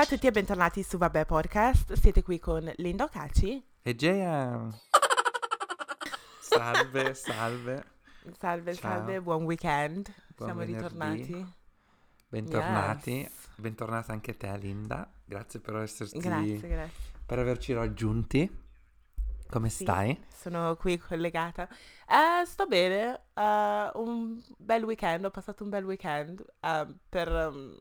Ciao a tutti e bentornati su Vabbè Podcast. Siete qui con Linda Ocaci. E Gea. salve, salve. Salve, Ciao. salve, buon weekend. Buon Siamo venerdì. ritornati. Bentornati. Yes. Bentornata anche te, Linda. Grazie per esserti Grazie, grazie. per averci raggiunti. Come Sì, stai? Sono qui collegata. Eh, sto bene. eh, un bel weekend. Ho passato un bel weekend. eh, per, um,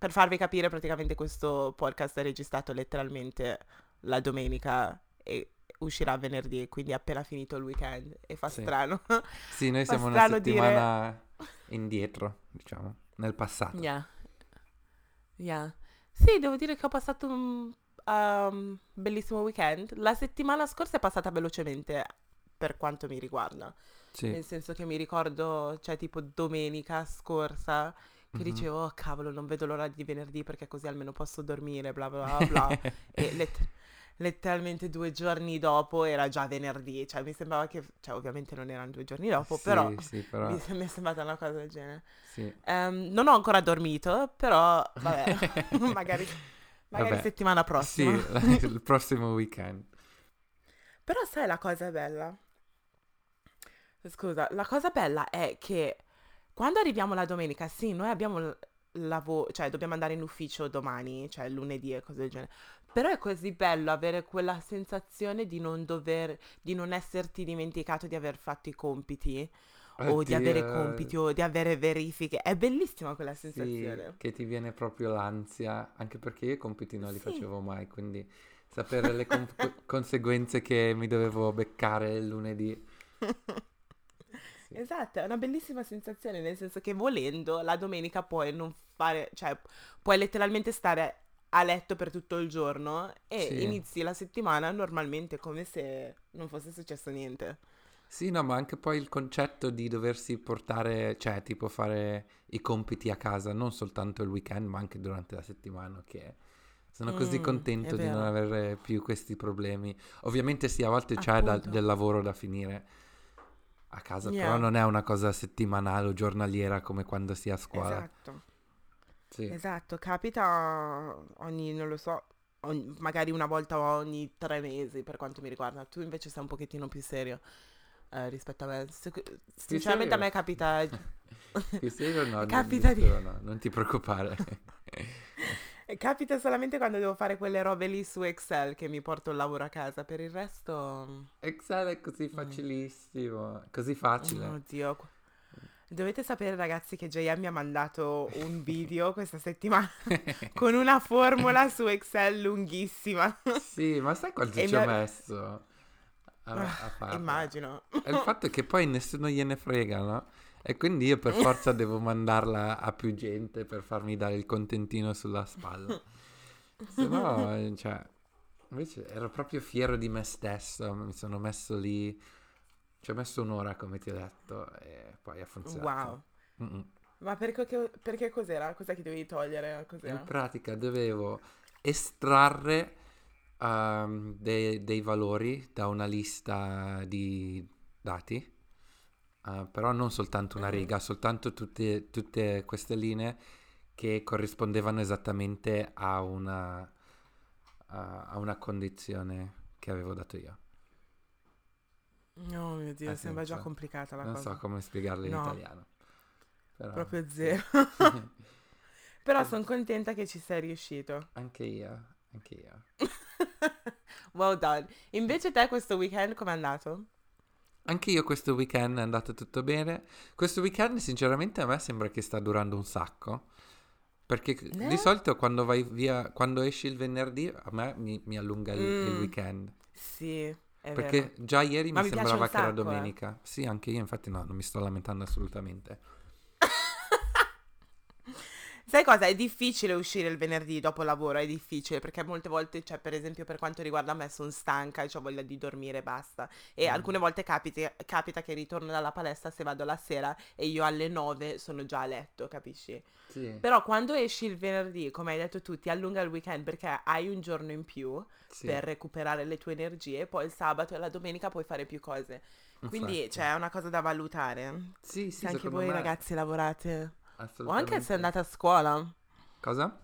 per farvi capire, praticamente questo podcast è registrato letteralmente la domenica e uscirà venerdì, quindi appena finito il weekend. E fa Sì. strano. Sì, noi siamo una strano dire- settimana indietro, diciamo, nel passato. Yeah. Yeah. Sì, devo dire che ho passato un um, bellissimo weekend. La settimana scorsa è passata velocemente per quanto mi riguarda. Sì. Nel senso che mi ricordo, cioè tipo domenica scorsa, che Mhm. dicevo, oh cavolo, non vedo l'ora di venerdì perché così almeno posso dormire, bla bla bla e let- letteralmente due giorni dopo era già venerdì. Cioè mi sembrava che, cioè ovviamente non erano due giorni dopo, Sì, però sì, però mi, è sembrata una cosa del genere. sì. Ehm, non ho ancora dormito, però vabbè, magari, magari Vabbè, settimana prossima. Sì, il prossimo weekend. Però sai la cosa bella? Scusa, la cosa bella è che quando arriviamo la domenica, sì, noi abbiamo lavoro, cioè dobbiamo andare in ufficio domani, cioè lunedì e cose del genere. Però è così bello avere quella sensazione di non dover, di non esserti dimenticato di aver fatto i compiti o di avere Oddio, compiti o di avere verifiche. È bellissima quella Sì, sensazione. che ti viene proprio l'ansia, anche perché io i compiti non li Sì. facevo mai, quindi sapere le com- co- conseguenze che mi dovevo beccare il lunedì. Esatto, è una bellissima sensazione, nel senso che volendo la domenica puoi non fare, cioè puoi letteralmente stare a letto per tutto il giorno e Sì. inizi la settimana normalmente come se non fosse successo niente. Sì, no, ma anche poi il concetto di doversi portare, cioè tipo fare i compiti a casa, non soltanto il weekend, ma anche durante la settimana, che sono così Mm, contento è di non avere più questi problemi. Ovviamente sì, a volte c'è da- del lavoro da finire a casa, Yeah. però non è una cosa settimanale o giornaliera come quando si è a scuola. Esatto, Sì. esatto, capita ogni, non lo so, ogni- magari una volta ogni tre mesi per quanto mi riguarda. Tu invece sei un pochettino più serio eh, rispetto a me. Sinceramente a me capita... Più serio no, non- Capita di- no, no, non ti preoccupare. Capita solamente quando devo fare quelle robe lì su Excel che mi porto il lavoro a casa. Per il resto, Excel è così facilissimo, così facile. oddio. Dovete sapere, ragazzi, che JM mi ha mandato un video questa settimana con una formula su Excel lunghissima. Sì, ma sai quanto E ci ho ha- messo a, a farlo? Immagino. E il fatto è che poi nessuno gliene frega, no? E quindi io per forza devo mandarla a più gente per farmi dare il contentino sulla spalla. Se no, cioè, invece ero proprio fiero di me stesso, mi sono messo lì, ci ho messo un'ora come ti ho detto e poi ha funzionato. Wow. Mm-mm. Ma perché, perché cos'era? Cos'è che dovevi togliere? Cos'era? In pratica dovevo estrarre ehm, dei, dei valori da una lista di dati, eh, però non soltanto una Mhm. riga, soltanto tutte, tutte queste linee che corrispondevano esattamente a una, a a una condizione che avevo dato io. Oh mio Dio, Ha sembra già complicata la Non cosa. so come spiegarlo in No. italiano. Però, Proprio zero. Però sono contenta che ci sei riuscito. Anche io, anche io. well done. Invece te questo weekend com'è andato? Anche io questo weekend è andato tutto bene. Questo weekend, sinceramente, a me sembra che sta durando un sacco. Perché Eh? di solito quando vai via, quando esci il venerdì, a me mi, mi allunga il, il Mm, weekend. Sì, Perché vero. già ieri mi mi sembrava che era eh. domenica. Sì, anche io, infatti, no, non mi sto lamentando assolutamente. Sai cosa? È difficile uscire il venerdì dopo lavoro, è difficile perché molte volte, cioè per esempio per quanto riguarda me, sono stanca e ho voglia di dormire e basta. E Mm. alcune volte capita, capita che ritorno dalla palestra se vado la sera e io alle 9 sono già a letto, capisci? Sì, Però quando esci il venerdì, come hai detto tu, ti allunga il weekend perché hai un giorno in più sì, per recuperare le tue energie, poi il sabato e la domenica puoi fare più cose. Quindi, infatti. cioè, è una cosa da valutare. Sì, sì, Se anche voi me, ragazzi lavorate o anche se andate a scuola. Cosa?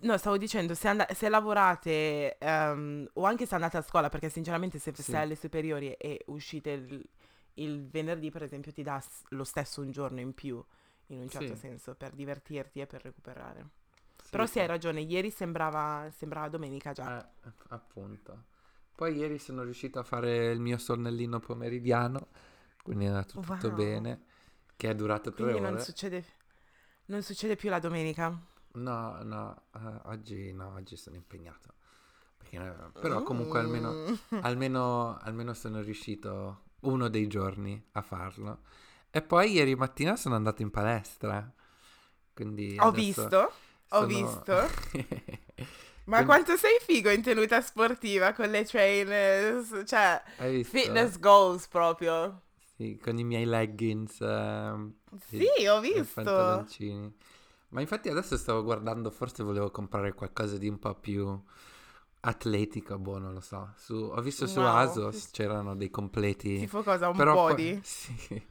No, stavo dicendo, se, and- se lavorate ehm, o anche se andate a scuola, perché sinceramente se Sì. sei alle superiori e uscite il, il venerdì, per esempio, ti dà lo stesso un giorno in più, in un certo Sì. senso, per divertirti e per recuperare. Sì, Però sì, hai ragione, ieri sembrava, sembrava domenica già. Eh, appunto. Poi ieri sono riuscito a fare il mio sonnellino pomeridiano, quindi è andato tutto Wow. bene, che è durato tre Quindi non ore. succede, non succede più la domenica. No, no, eh, oggi no, oggi sono impegnato. Perché, eh, però comunque almeno, Mm. almeno, almeno sono riuscito uno dei giorni a farlo. E poi ieri mattina sono andato in palestra. Quindi Ho visto, ho sono- visto. Ma Quindi- quanto sei figo in tenuta sportiva con le trainers, cioè fitness goals proprio. Sì, con i miei leggings. ehm, Sì, e- ho visto. pantaloncini. Ma infatti adesso stavo guardando, forse volevo comprare qualcosa di un po' più atletico, boh, non lo so. Su- ho visto su Wow. ASOS c'erano dei completi. Tipo cosa, un Però body? sì.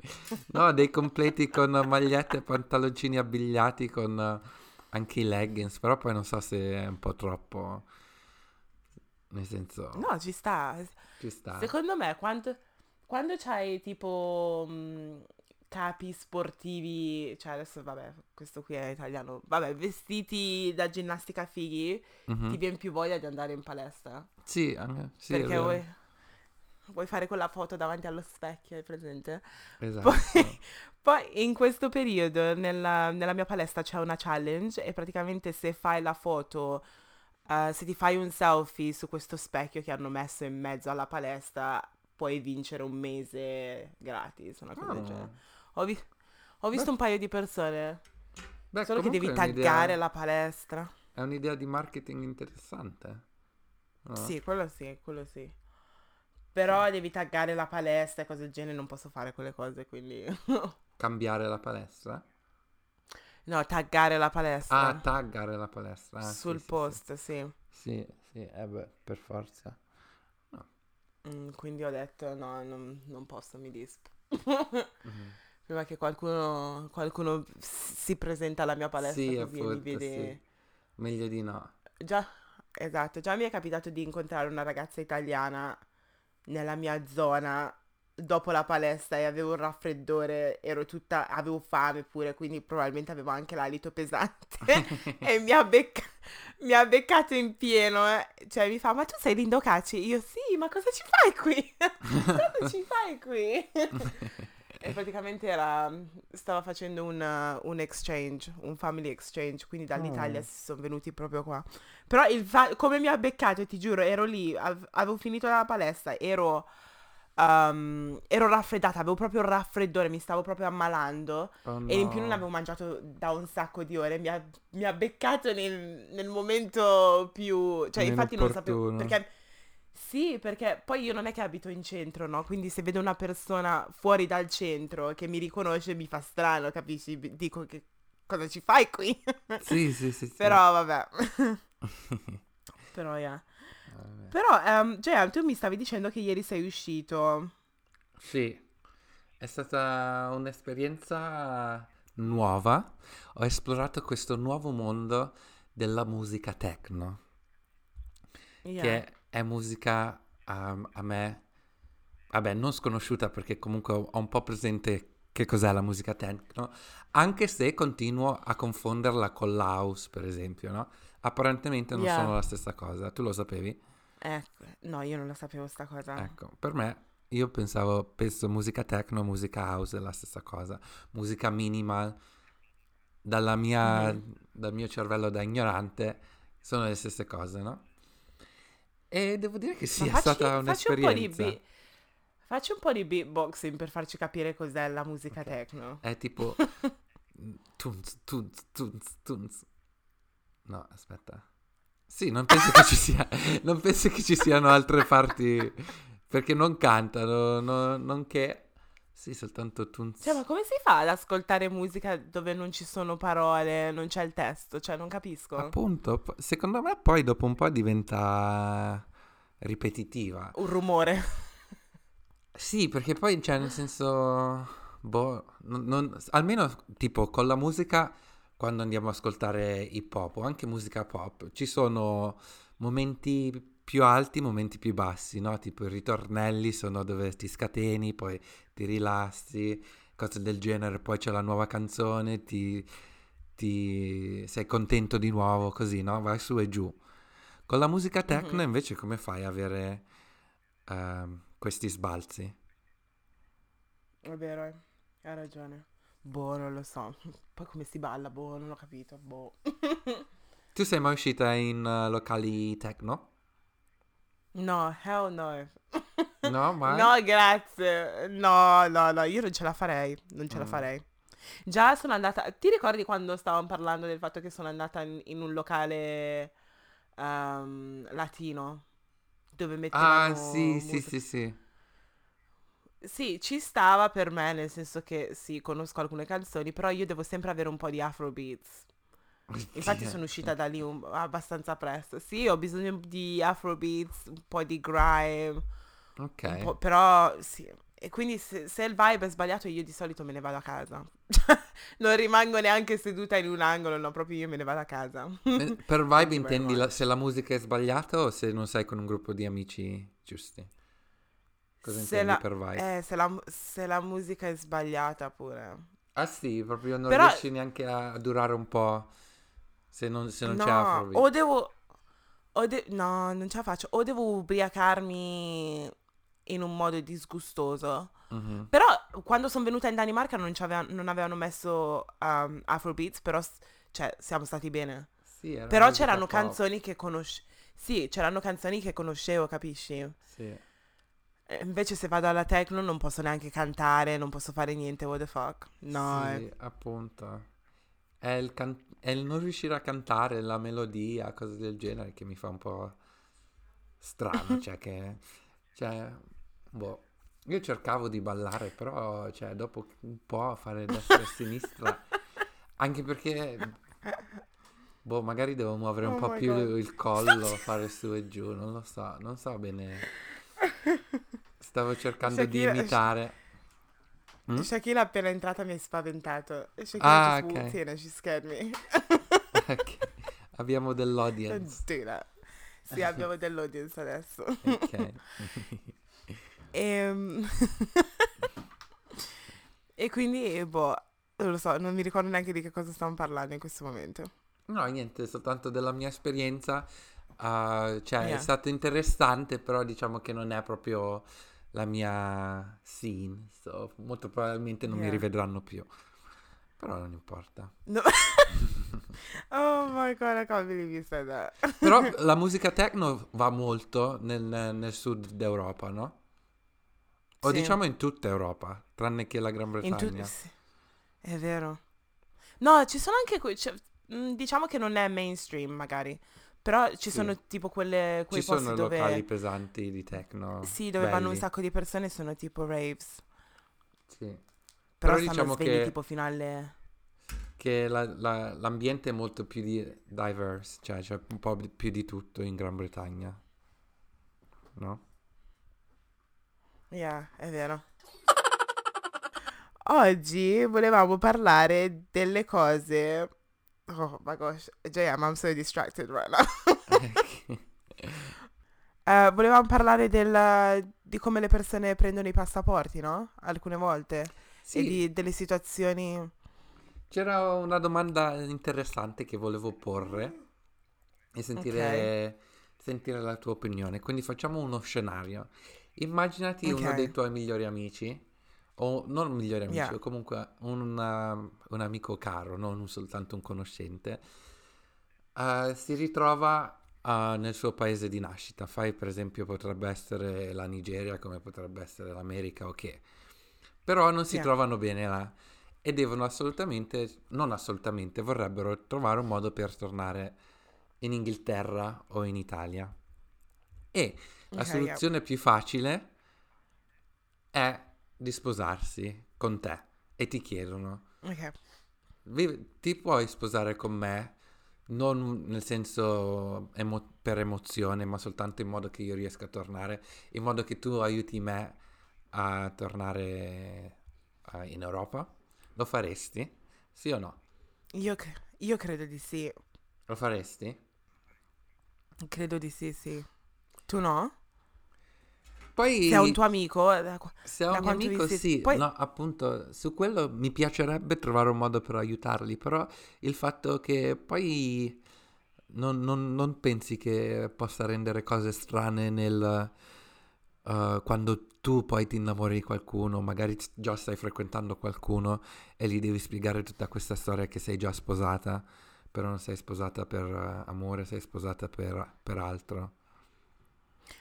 No, dei completi con magliette e pantaloncini abbigliati con eh, anche i leggings, però poi non so se è un po' troppo. Nel senso, No, ci sta. ci sta. Secondo me, quando, quando c'hai tipo mh, capi sportivi, cioè adesso vabbè, questo qui è italiano, vabbè, vestiti da ginnastica fighi, Mhm. ti viene più voglia di andare in palestra. Sì, anche- sì, perché vuoi, vuoi fare quella foto davanti allo specchio, hai presente? Esatto. Poi, poi in questo periodo nella, nella mia palestra c'è una challenge e praticamente se fai la foto, eh, se ti fai un selfie su questo specchio che hanno messo in mezzo alla palestra, puoi vincere un mese gratis, una cosa del Ah. genere. Ho, vi- ho visto Beh. un paio di persone, Beh, solo che devi taggare la palestra. È un'idea di marketing interessante. no? Sì, quello sì, quello sì. Però devi taggare la palestra e cose del genere, non posso fare quelle cose, quindi... Cambiare la palestra? no, taggare la palestra. Ah, taggare la palestra. ah, sì, sul sì, sì. post, sì. Sì, sì, eh beh, per forza. Mm, quindi ho detto no, non, non posso, mi dispo. Mhm. Prima che qualcuno, qualcuno si presenta alla mia palestra Sì, così e mi vede... sì. Meglio di no. Già, esatto, già mi è capitato di incontrare una ragazza italiana nella mia zona dopo la palestra e avevo un raffreddore, ero tutta, avevo fame pure, quindi probabilmente avevo anche l'alito pesante e mi ha, becca- mi ha beccato in pieno, eh. cioè mi fa, ma tu sei Lindo Caci? Io sì, ma cosa ci fai qui? cosa ci fai qui? E praticamente era, stava facendo un, un exchange, un family exchange, quindi dall'Italia Oh. si sono venuti proprio qua. Però il come mi ha beccato, ti giuro, ero lì, av- avevo finito la palestra, ero, um, ero raffreddata, avevo proprio il raffreddore, mi stavo proprio ammalando Oh, e in più no. non avevo mangiato da un sacco di ore, mi ha, mi ha beccato nel, nel momento più... Cioè, Meno infatti non sapevo... opportuno. Perché... Sì, perché poi io non è che abito in centro, no? Quindi se vedo una persona fuori dal centro che mi riconosce mi fa strano, capisci? Dico che cosa ci fai qui? Sì, sì, sì. sì. Però vabbè. Però, yeah. Vabbè. Però, ehm, Gian, tu mi stavi dicendo che ieri sei uscito. Sì, è stata un'esperienza nuova. Ho esplorato questo nuovo mondo della musica techno, Yeah. che è musica um, a me, vabbè, non sconosciuta perché comunque ho ho un po' presente che cos'è la musica techno, anche se continuo a confonderla con l'house, per esempio, no? Apparentemente non Yeah. sono la stessa cosa, tu lo sapevi? Ecco, no, io non lo sapevo sta cosa. Ecco, per me, io pensavo, penso musica techno, musica house è la stessa cosa. Musica minimal, dalla mia, Mhm. dal mio cervello da ignorante, sono le stesse cose, no? E devo dire che sì, Ma è facci- stata un un'esperienza. beat- Facci un po' di beatboxing per farci capire cos'è la musica Ok. techno. È tipo... tunz, tunz, tunz, tunz. No, aspetta. Sì, non penso che ci sia... non penso che ci siano altre parti... Perché non cantano, no- nonché... Sì, soltanto tunz. Cioè, ma come si fa ad ascoltare musica dove non ci sono parole, non c'è il testo? Cioè, non capisco. Appunto, secondo me poi dopo un po' diventa ripetitiva. Un rumore. Sì, perché poi, cioè, nel senso, boh, non- non- almeno tipo con la musica quando andiamo ad ascoltare hip hop o anche musica pop, ci sono momenti più alti, momenti più bassi, no? Tipo i ritornelli sono dove ti scateni, poi ti rilassi, cose del genere, poi c'è la nuova canzone, ti, ti sei contento di nuovo, così, no? Vai su e giù. Con la musica techno Mhm. invece come fai a avere ehm, questi sbalzi? È vero, hai ragione. Boh, non lo so. Poi come si balla, boh, non ho capito. Boh. Tu sei mai uscita in eh, locali techno? No, hell no. No, mai? No, grazie. No, no, no, io non ce la farei. Non ce la Mm. farei. Già sono andata. Ti ricordi quando stavamo parlando del fatto che sono andata in, in un locale ehm, latino? Dove mettevano Ah, sì, sì, musica- sì, sì. Sì, ci stava per me, nel senso che sì, conosco alcune canzoni, però io devo sempre avere un po' di Afrobeats. Infatti sono uscita da lì un- abbastanza presto. Sì, ho bisogno di Afrobeats, un po' di grime, Ok. però sì. E quindi se, se il vibe è sbagliato io di solito me ne vado a casa. non rimango neanche seduta in un angolo, no, proprio io me ne vado a casa. Eh, Per vibe intendi la- se la musica è sbagliata o se non sei con un gruppo di amici giusti? Cosa Se intendi la, per vibe? eh, se la, se la musica è sbagliata pure. Ah sì, proprio non Però- riesci neanche a durare un po' se non, se non c'è No, Afrobeat. o devo... o de- no, non ce la faccio. O devo ubriacarmi in un modo disgustoso. Mhm. Però quando sono venuta in Danimarca non, non avevano messo um, Afrobeats, però cioè, siamo stati bene. Sì, Però c'erano pop. canzoni che conoscevo. Sì, c'erano canzoni che conoscevo, capisci? Sì. E invece se vado alla techno non posso neanche cantare, non posso fare niente, what the fuck. No, Sì, eh. appunto. È il, can- è il non riuscire a cantare la melodia, cose del genere, che mi fa un po' strano, cioè che... Cioè, boh, io cercavo di ballare, però, cioè, dopo un po' fare destra e sinistra, anche perché, boh, magari devo muovere un Oh po' più God. il collo, fare su e giù, non lo so, non so bene. Stavo cercando di Shakira- imitare... Mm? Shakira appena entrata mi hai spaventato. Ah, Shakira just ok. walked in and she scared me. Ok, Abbiamo dell'audience. Sì, abbiamo dell'audience adesso. Ok. Ehm, e quindi, boh, non lo so, non mi ricordo neanche di che cosa stiamo parlando in questo momento. No, niente, soltanto della mia esperienza. Ah, cioè, è Yeah. stato interessante, però diciamo che non è proprio la mia scene. so, molto probabilmente non mi Yeah. rivedranno più. Però non importa. No. oh my god, I can't believe you said that. Però la musica techno va molto nel, nel sud d'Europa, no? O Sì. diciamo in tutta Europa, tranne che la Gran In tu- Bretagna. sì, È vero. No, ci sono anche que- cioè, diciamo che non è mainstream magari, però ci Sì. sono tipo quelle, quei Ci posti sono dove locali pesanti di techno. sì, dove vanno un belli. sacco di persone sono tipo raves, Sì. però Però diciamo svegli che- tipo fino alle che la- la- l'ambiente è molto più di- diverse, cioè c'è un po' più di tutto in Gran Bretagna, no? Yeah, è vero. Oggi volevamo parlare delle cose Oh my gosh, JM, I'm so distracted right now. Eh, volevamo parlare del- di come le persone prendono i passaporti, no? Alcune volte. E sì, di, delle situazioni... c'era una domanda interessante che volevo porre e sentire, sentire la tua opinione. Quindi facciamo uno scenario. Immaginati uno Ok. dei tuoi migliori amici, o non migliori amici, Yeah. o comunque un, uh, un amico caro, non soltanto un conoscente, eh, si ritrova uh, nel suo paese di nascita. Fai per esempio potrebbe essere la Nigeria come potrebbe essere l'America, ok. Però non si Yeah. trovano bene là e devono assolutamente, non assolutamente, vorrebbero trovare un modo per tornare in Inghilterra o in Italia. E la soluzione più facile è di sposarsi con te e ti chiedono Ok. "Vi- ti puoi sposare con me non nel senso emo- per emozione ma soltanto in modo che io riesca a tornare in modo che tu aiuti me a tornare eh, in Europa lo faresti? sì o no? Io, cre- Io credo di sì. Lo faresti? Credo di sì, sì. Tu no? Poi Se è un tuo amico, eh, da se è un mio amico siete- sì, poi- no, appunto, su quello mi piacerebbe trovare un modo per aiutarli, però il fatto che poi non, non- non pensi che possa rendere cose strane nel eh, quando tu poi ti innamori di qualcuno, magari già stai frequentando qualcuno e gli devi spiegare tutta questa storia che sei già sposata, però non sei sposata per eh, amore, sei sposata per, per altro.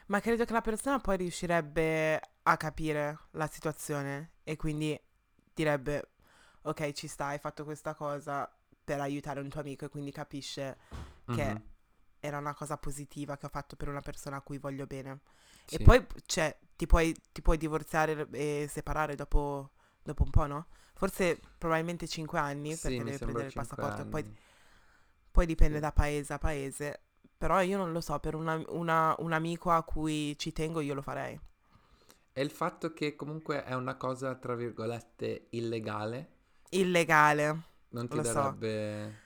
Ma credo che la persona poi riuscirebbe a capire la situazione e quindi direbbe, ok, ci sta, hai fatto questa cosa per aiutare un tuo amico e quindi capisce che Mhm, era una cosa positiva che ho fatto per una persona a cui voglio bene. sì. E poi, cioè, ti puoi, ti puoi divorziare e separare dopo, dopo un po', no? Forse probabilmente 5 anni Sì, perché sembra prendere il passaporto. Poi, poi dipende Sì. da paese a paese. Però io non lo so, per una- una- un amico a cui ci tengo io lo farei. E il fatto che comunque è una cosa, tra virgolette, illegale, Illegale. non ti Lo so. darebbe...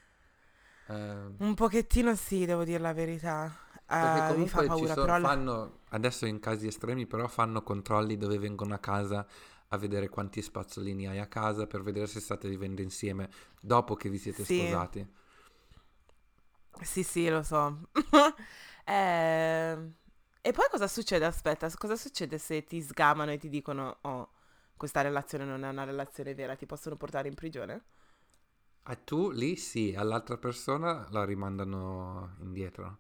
eh, Un pochettino sì, devo dire la verità. perché Eh, mi fa comunque ci paura, sono, però fanno, adesso in casi estremi, però fanno controlli dove vengono a casa a vedere quanti spazzolini hai a casa per vedere se state vivendo insieme dopo che vi siete Sì. sposati. Sì, sì, lo so. Eh, E poi cosa succede? Aspetta, cosa succede se ti sgamano e ti dicono, oh, questa relazione non è una relazione vera, ti possono portare in prigione? A tu lì sì, all'altra persona la rimandano indietro.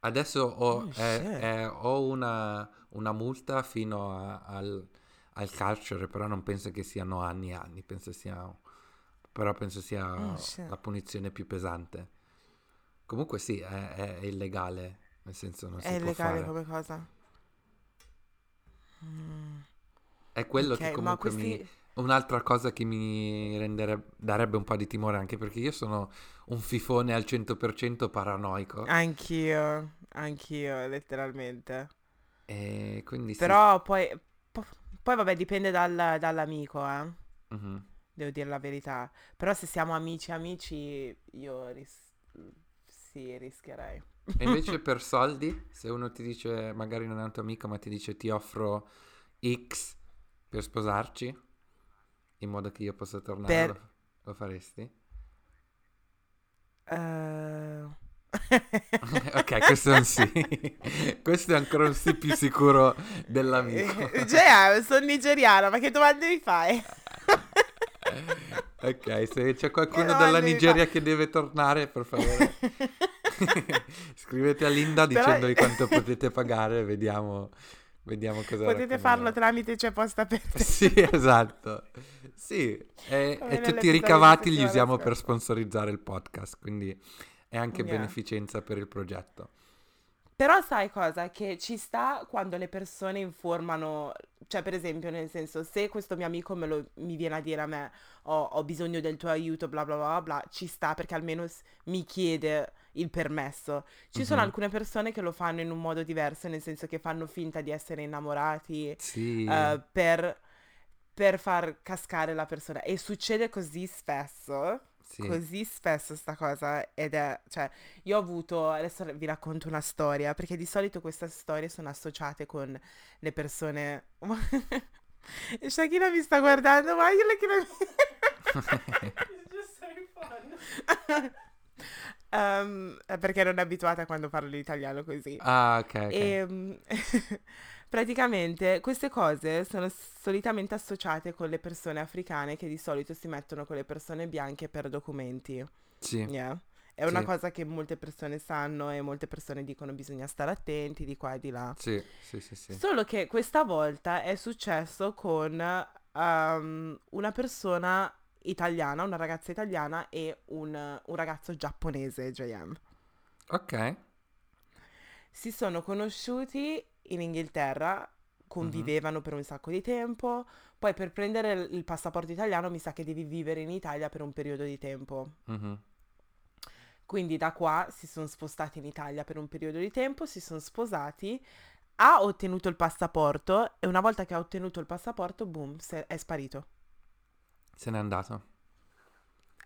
Adesso ho, Oh, shit. è- ho una, una multa fino a- al, al carcere, però non penso che siano anni e anni, penso sia, però penso sia Oh, la punizione più pesante. Comunque sì, è, è illegale, nel senso non si È illegale come cosa? Mm, È quello ok, che comunque mi... questi... Un'altra cosa che mi renderebbe, darebbe un po' di timore, anche perché io sono un fifone al 100% paranoico. Anch'io, anch'io, letteralmente. E quindi sì. Però poi, po- poi vabbè, dipende dal- dall'amico, eh. Mhm. Devo dire la verità. Però se siamo amici amici, io ris- sì, rischierei. E invece per soldi, se uno ti dice, magari non è un tuo amico, ma ti dice ti offro X per sposarci, in modo che io possa tornare, Per- lo, lo faresti? Eh, ok, questo è un sì. questo è ancora un sì più sicuro dell'amico. Gea, sono nigeriana, ma che domande mi fai? ok, se c'è qualcuno dalla Nigeria fa? che deve tornare, per favore, scrivete a Linda Però- dicendogli quanto potete pagare, vediamo, vediamo cosa Potete farlo tramite c'è posta per te. Sì, esatto. Sì, e, e tutti i ricavati li usiamo per sponsorizzare il podcast, quindi è anche Yeah. beneficenza per il progetto. Però sai cosa? Che ci sta quando le persone informano, cioè per esempio nel senso se questo mio amico me lo, mi viene a dire a me ho, ho bisogno del tuo aiuto bla bla bla bla, ci sta perché almeno s- mi chiede il permesso. Ci sono Mhm. alcune persone che lo fanno in un modo diverso, nel senso che fanno finta di essere innamorati Sì, eh, per, per far cascare la persona e succede così spesso. Sì. Così spesso sta cosa ed è, cioè, io ho avuto, adesso vi racconto una storia, perché di solito queste storie sono associate con le persone... E Shakira mi sta guardando, ma io le che It's just so fun. Ehm, è perché non è abituata quando parlo l'italiano così. Ah, ok, ok. E praticamente queste cose sono solitamente associate con le persone africane che di solito si mettono con le persone bianche per documenti. Sì, Yeah. È una Sì. cosa che molte persone sanno e molte persone dicono bisogna stare attenti di qua e di là. sì, sì, sì, sì. Solo che questa volta è successo con um, una persona italiana, una ragazza italiana e un, un ragazzo giapponese, JM. Ok, Si sono conosciuti in Inghilterra, convivevano per un sacco di tempo, poi per prendere il il passaporto italiano mi sa che devi vivere in Italia per un periodo di tempo. mhm, Quindi da qua si sono spostati in Italia per un periodo di tempo, si sono sposati, ha ottenuto il passaporto e una volta che ha ottenuto il passaporto, boom, se- è sparito. se n'è andato.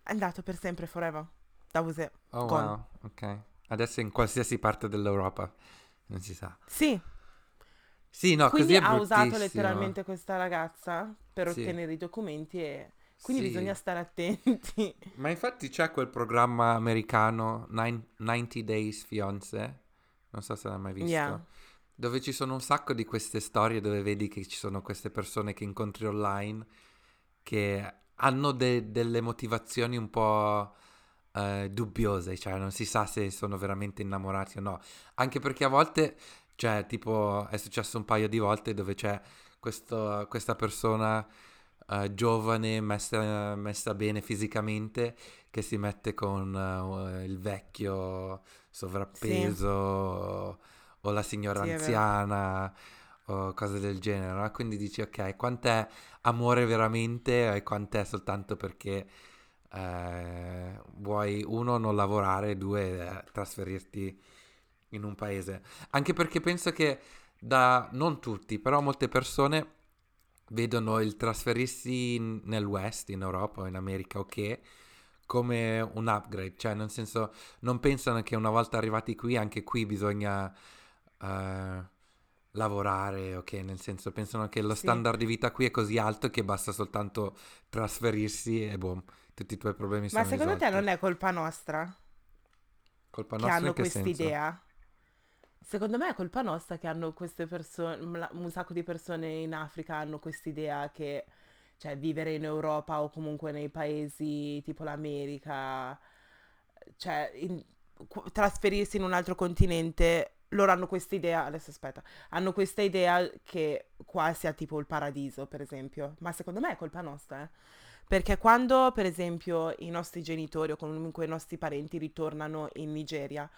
È andato per sempre, forever. That was it. Oh Gone. wow, ok. Adesso in qualsiasi parte dell'Europa, non si sa. Sì, Sì, no, quindi così è ha usato letteralmente questa ragazza per Sì. ottenere i documenti e quindi Sì. bisogna stare attenti. Ma infatti c'è quel programma americano, Nine- 90 Days Fiance, non so se l'hai mai visto, Yeah. dove ci sono un sacco di queste storie dove vedi che ci sono queste persone che incontri online che hanno de- delle motivazioni un po' eh, dubbiose, cioè non si sa se sono veramente innamorati o no, anche perché a volte, cioè tipo è successo un paio di volte dove c'è questo- questa persona eh, giovane, messa, messa bene fisicamente, che si mette con eh, il vecchio sovrappeso o, o la signora Sì, anziana o cose del genere, no? Quindi dici ok, quant'è amore veramente e quant'è soltanto perché eh, vuoi uno non lavorare, due trasferirti in un paese. Anche perché penso che da non tutti, però molte persone vedono il trasferirsi in- nel West, in Europa o in America, ok, come un upgrade, cioè nel senso non pensano che una volta arrivati qui, anche qui bisogna eh, lavorare, ok, nel senso pensano che lo Sì. standard di vita qui è così alto che basta soltanto trasferirsi e boom, tutti i tuoi problemi Ma sono secondo te risolti. non è colpa nostra colpa che nostra hanno che questa senso? idea? Secondo me è colpa nostra che hanno queste persone, un sacco di persone in Africa hanno quest'idea che, cioè, vivere in Europa o comunque nei paesi tipo l'America, cioè, in- qu- trasferirsi in un altro continente, loro hanno quest'idea, adesso aspetta, hanno questa idea che qua sia tipo il paradiso, per esempio, ma secondo me è colpa nostra, eh. Perché quando, per esempio, i nostri genitori o comunque i nostri parenti ritornano in Nigeria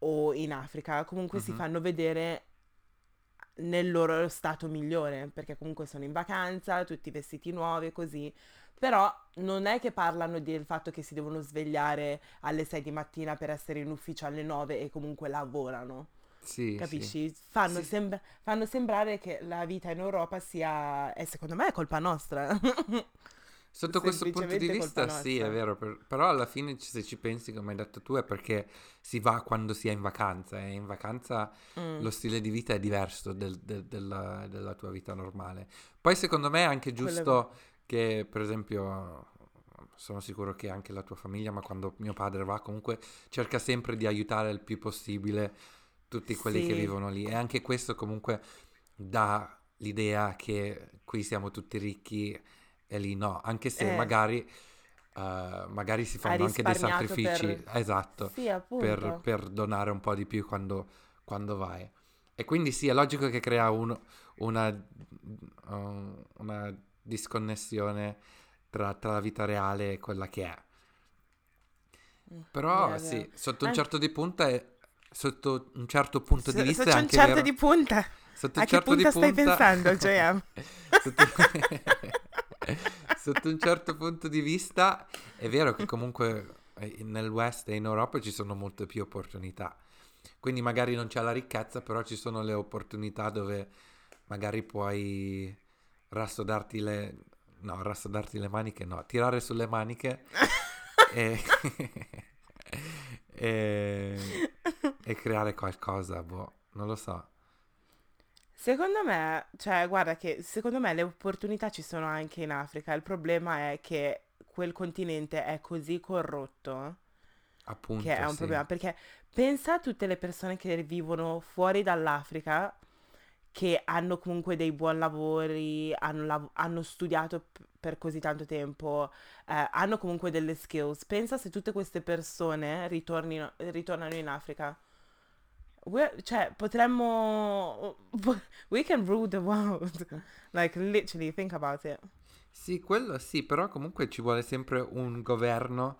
o in Africa, comunque si Mhm. fanno vedere nel loro stato migliore, perché comunque sono in vacanza, tutti vestiti nuovi e così. Però non è che parlano del fatto che si devono svegliare alle 6 di mattina per essere in ufficio alle 9 e comunque lavorano. Sì, sì. Capisci? Fanno, Sì. sem- fanno sembrare che la vita in Europa sia... E secondo me è colpa nostra. Sotto questo punto di vista, sì, è vero, per- però alla fine se ci pensi, come hai detto tu, è perché si va quando si è in vacanza e in vacanza Mm. lo stile di vita è diverso del- del- della, della tua vita normale. Poi secondo me è anche Quello giusto che, per esempio, sono sicuro che anche la tua famiglia, ma quando mio padre va comunque cerca sempre di aiutare il più possibile tutti quelli che Sì. vivono lì e anche questo comunque dà l'idea che qui siamo tutti ricchi e lì no, anche se Eh. magari, eh, magari si fanno anche dei sacrifici, per- esatto, Sì, per, per donare un po' di più quando, quando vai. E quindi sì, è logico che crea un- una, uh, una disconnessione tra, tra la vita reale e quella che è. Mm, Però vero, sì, vero. sotto un certo di punta è, sotto un certo punto di So- vista so è c'è un certo vero- di punta. sotto A un che certo di punta stai punta- pensando, JM? sotto... sotto un certo punto di vista è vero che comunque eh, nel West e in Europa ci sono molte più opportunità. Quindi magari non c'è la ricchezza, però ci sono le opportunità dove magari puoi rassodarti le... No, rassodarti le maniche no, tirare sulle maniche e... e... e creare qualcosa, boh, non lo so. Secondo me, cioè, guarda che secondo me le opportunità ci sono anche in Africa. Il problema è che quel continente è così corrotto Appunto, che è un sì. problema. Perché pensa a tutte le persone che vivono fuori dall'Africa, che hanno comunque dei buoni lavori, hanno, lav- hanno studiato p- per così tanto tempo, eh, hanno comunque delle skills. Pensa se tutte queste persone ritornino- ritornano in Africa. Cioè, potremmo... We can rule the world. Like, literally, think about it. Sì, quello sì, però comunque ci vuole sempre un governo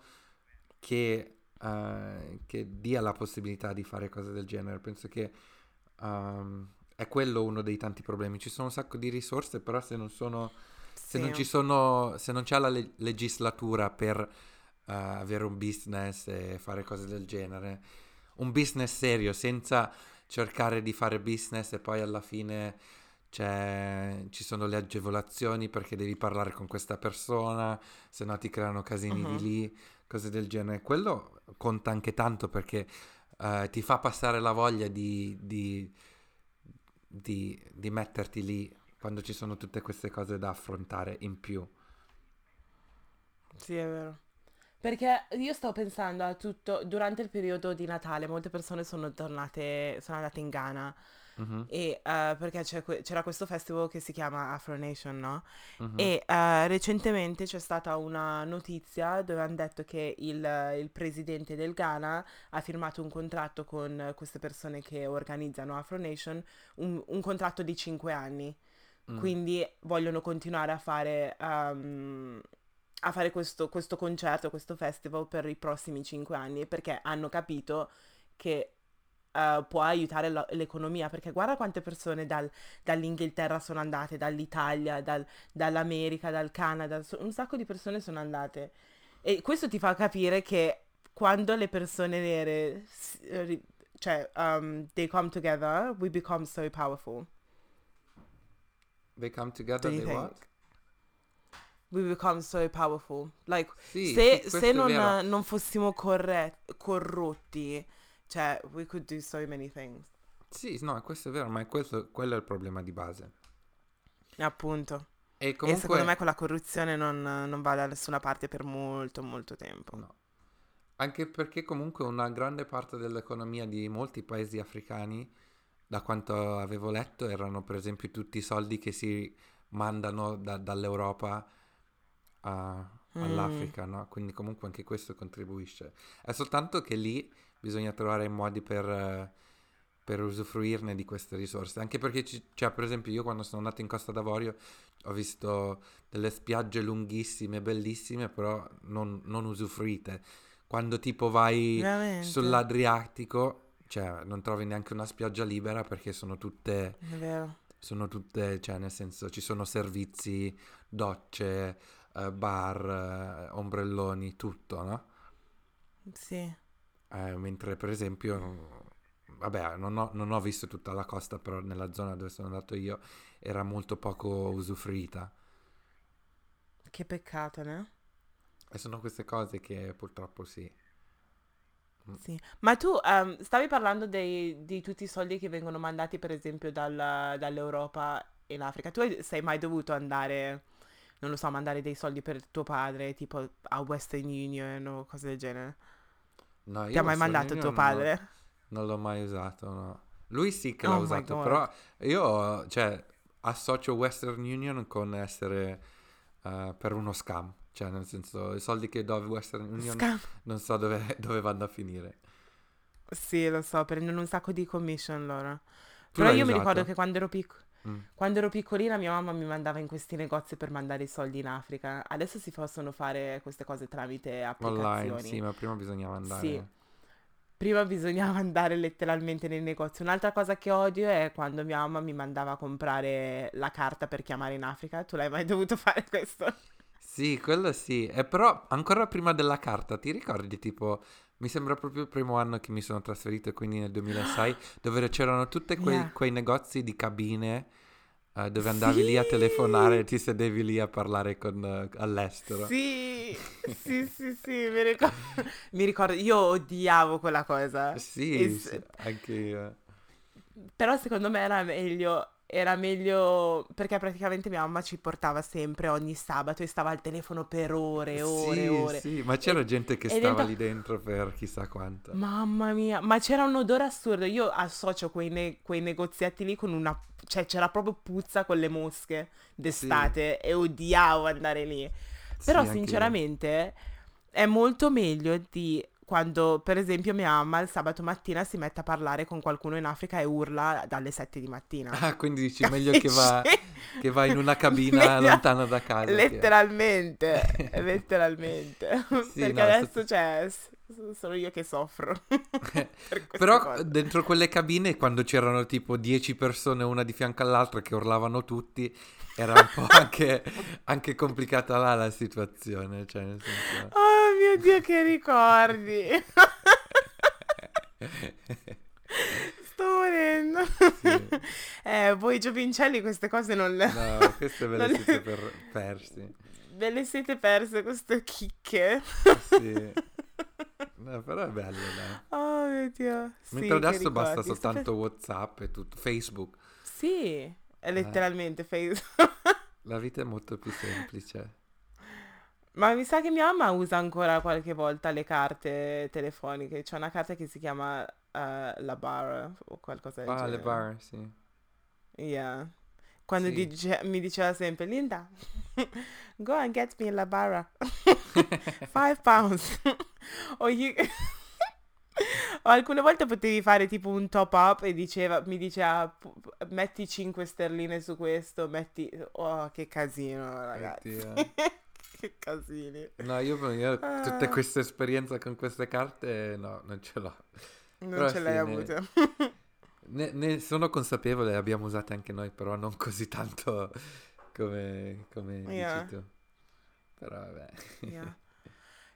che, eh, che dia la possibilità di fare cose del genere. Penso che ehm, è quello uno dei tanti problemi. Ci sono un sacco di risorse, però se non sono, se non ci sono, se non c'è la le- legislatura per eh, avere un business e fare cose del genere, un business serio, senza cercare di fare business e poi alla fine c'è- ci sono le agevolazioni perché devi parlare con questa persona, se no ti creano casini Mhm. di lì, cose del genere. Quello conta anche tanto perché eh, ti fa passare la voglia di, di, di, di metterti lì quando ci sono tutte queste cose da affrontare in più. Sì, è vero. Perché io sto pensando a tutto, durante il periodo di Natale molte persone sono tornate, sono andate in Ghana Mhm, e, eh, perché c'è que- c'era questo festival che si chiama Afro Nation, no? mhm. E eh, recentemente c'è stata una notizia dove hanno detto che il, il presidente del Ghana ha firmato un contratto con queste persone che organizzano Afro Nation, un, un contratto di 5 anni. Mm. Quindi vogliono continuare a fare, um, a fare questo, questo concerto, questo festival per i prossimi 5 anni perché hanno capito che eh, può aiutare la- l'economia. Perché guarda quante persone dal- dall'Inghilterra sono andate, dall'Italia, dal- dall'America, dal Canada, so- un sacco di persone sono andate. E questo ti fa capire che quando le persone nere, ri- cioè, um, they come together, we become so powerful. They come together, they think? what? We become so powerful. Like, Sì, se, sì, se non, non fossimo corre- corrotti, cioè, we could do so many things. Sì, no, questo è vero, ma è questo, quello è il problema di base. Appunto. E E comunque... secondo me con la corruzione non, non va da nessuna parte per molto, molto tempo. No. Anche perché comunque una grande parte dell'economia di molti paesi africani, da quanto avevo letto, erano per esempio tutti i soldi che si mandano da- dall'Europa a- Mm. all'Africa, no? Quindi comunque anche questo contribuisce. È soltanto che lì bisogna trovare i modi per, per usufruirne di queste risorse. Anche perché, ci- cioè, per esempio, io quando sono andato in Costa d'Avorio ho visto delle spiagge lunghissime, bellissime, però non, non usufruite. Quando tipo vai Veramente? sull'Adriatico, cioè non trovi neanche una spiaggia libera perché sono tutte, sono tutte, cioè nel senso ci sono servizi, docce, eh, bar, eh, ombrelloni, tutto, no? Sì. Eh, mentre per esempio, mm, vabbè, non ho, non ho visto tutta la costa, però nella zona dove sono andato io era molto poco usufruita. Che peccato, no? E sono queste cose che purtroppo sì. Sì. Ma tu ehm, stavi parlando dei- di tutti i soldi che vengono mandati, per esempio, dalla- dall'Europa in Africa. Tu hai- sei mai dovuto andare, non lo so, mandare dei soldi per tuo padre, tipo a Western Union o cose del genere? No, Ti io ha mai mandato tuo Union padre? No, non l'ho mai usato, no. Lui sì che Oh l'ha my usato, però io, cioè, associo Western Union con essere eh, per uno scam. Cioè, nel senso, i soldi che do a Western Union Scam. non so dove, dove vanno a finire. Sì, lo so, prendono un sacco di commission loro. Tu Però io mi usato? ricordo che quando ero piccola... Mm. Quando ero piccolina mia mamma mi mandava in questi negozi per mandare i soldi in Africa. Adesso si possono fare queste cose tramite applicazioni. Online, sì, ma prima bisognava andare. Sì. Prima bisognava andare letteralmente nei negozi. Un'altra cosa che odio è quando mia mamma mi mandava a comprare la carta per chiamare in Africa. Tu l'hai mai dovuto fare questo? Sì, quello sì. E però ancora prima della carta, ti ricordi tipo, mi sembra proprio il primo anno che mi sono trasferito, quindi nel 2006, dove c'erano tutti quei, Yeah. quei negozi di cabine eh, dove andavi lì a telefonare e ti sedevi lì a parlare con, eh, all'estero. Sì, sì, sì, sì, mi ricordo. mi ricordo, io odiavo quella cosa. Sì, E sì, anche io. Però secondo me era meglio, era meglio perché praticamente mia mamma ci portava sempre ogni sabato e stava al telefono per ore e ore sì, e ore. sì, ma c'era gente che e stava dentro- lì dentro per chissà quanto. Mamma mia, ma c'era un odore assurdo. Io associo quei, ne- quei negozietti lì con una... cioè c'era proprio puzza con le mosche d'estate e odiavo andare lì. Però Sì, sinceramente è molto meglio di quando per esempio mia mamma il sabato mattina si mette a parlare con qualcuno in Africa e urla dalle 7 di mattina. Ah, quindi dici meglio che va, che va in una cabina lontano da casa. Letteralmente, letteralmente. Sì, Perché no, adesso stato- cioè sono io che soffro. per Però cose. dentro quelle cabine, quando c'erano tipo 10 persone una di fianco all'altra che urlavano tutti, era un po' anche, anche complicata là la situazione. Cioè, nel senso... Oh mio Dio, che ricordi! Sto morendo. Sì. Eh, voi giovincelli queste cose non le... No, queste ve le Non le- siete per- persi. ve le siete perse queste chicche. Sì. No, però è bello, dai. Oh mio Dio. Sì, Mentre che adesso basta soltanto WhatsApp e tutto, Facebook. Sì. È letteralmente Facebook. La vita è molto più semplice. Ma mi sa che mia mamma usa ancora qualche volta le carte telefoniche. C'è una carta che si chiama eh, La Barra o qualcosa del Ah, le genere. bar, sì. Yeah. Quando Sì. dice- mi diceva sempre, Linda, go and get me la barra. Five pounds. o, you- o alcune volte potevi fare tipo un top up e diceva, mi diceva, "Pu- metti 5 sterline su questo, metti... Oh, che casino, ragazzi. Oddio. che casini. No, io, io Ah. queste esperienze con queste carte, no, non ce l'ho. Non Però ce sì, l'hai ne- avuta. Ne, ne sono consapevole, le abbiamo usate anche noi, però non così tanto come, come Yeah. dici tu. Però vabbè. Yeah.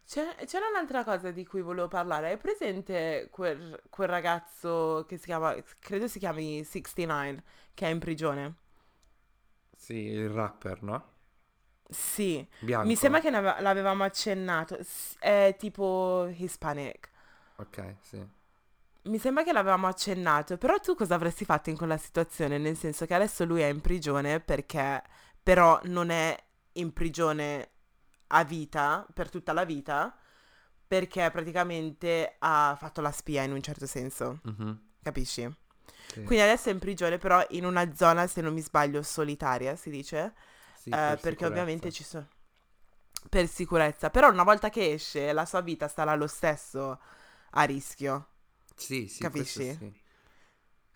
C'è- c'era un'altra cosa di cui volevo parlare. Hai presente quel, quel ragazzo che si chiama, credo si chiami 69, che è in prigione? Sì, il rapper, no? Sì, Bianco. mi sembra che ave- l'avevamo accennato. È tipo Hispanic. Ok, sì. Mi sembra che l'avevamo accennato, però tu cosa avresti fatto in quella situazione? Nel senso che adesso lui è in prigione perché però non è in prigione a vita, per tutta la vita, perché praticamente ha fatto la spia in un certo senso, Mhm, capisci? sì. Quindi adesso è in prigione però in una zona, se non mi sbaglio, solitaria, si dice, Sì, eh, per perché ovviamente sicurezza. ci sono... Per sicurezza, però una volta che esce la sua vita starà lo stesso a rischio. Sì, sì, Capisci? sì.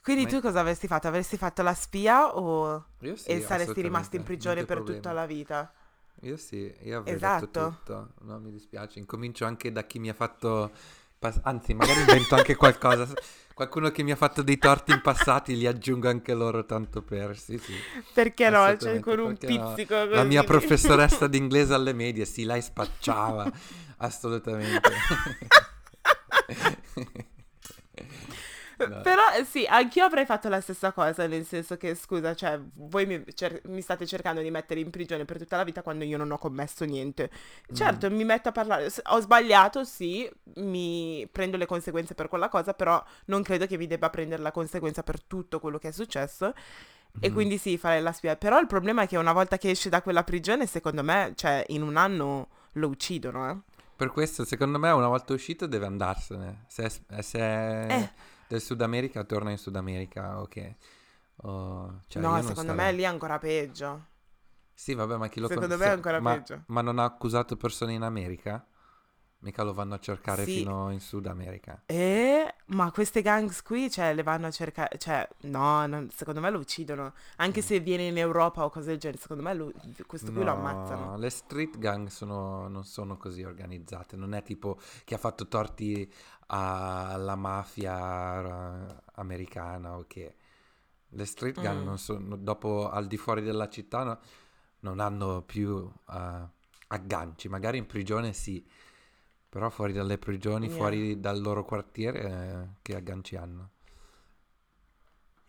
Quindi Ma- tu cosa avresti fatto? Avresti fatto la spia o... Io sì, e saresti rimasto in prigione per problema. tutta la vita? Io sì, io avrei Esatto. detto tutto, no, mi dispiace. Incomincio anche da chi mi ha fatto, pas- anzi, magari invento anche qualcosa. Qualcuno che mi ha fatto dei torti in passati, li aggiungo anche loro tanto per, sì, sì. Perché no? Cioè Assolutamente, con un perché no? pizzico La così mia professoressa d'inglese alle medie, sì, lei spacciava, assolutamente. No. Però eh, sì, anch'io avrei fatto la stessa cosa, nel senso che, scusa, cioè, voi mi, cer- mi state cercando di mettere in prigione per tutta la vita quando io non ho commesso niente. Mm. Certo, mi metto a parlare, ho sbagliato, sì, mi prendo le conseguenze per quella cosa, però non credo che mi debba prendere la conseguenza per tutto quello che è successo. E Mhm. quindi sì, fare la spia. Però il problema è che una volta che esce da quella prigione, secondo me, cioè, in un anno lo uccidono, eh. Per questo, secondo me, una volta uscito deve andarsene. Se è, se Eh. Del Sud America, torna in Sud America, ok. O- cioè, io no, secondo me lì è ancora peggio. Sì, vabbè, ma chi lo Secondo con- me è ancora ma, peggio. Ma non ha accusato persone in America? Mica lo vanno a cercare Sì. fino in Sud America. Eh, ma queste gangs qui, cioè, le vanno a cercare, cioè, no, non- secondo me lo uccidono. Anche se viene in Europa o cose del genere, secondo me lo- questo qui lo No, ammazzano. Le street gang sono- non sono così organizzate. Non è tipo chi ha fatto torti alla mafia eh, americana o che. Le street gang Mm. non sono, dopo al di fuori della città no- non hanno più eh, agganci. Magari in prigione sì, però fuori dalle prigioni, Yeah. fuori dal loro quartiere, eh, che agganci hanno?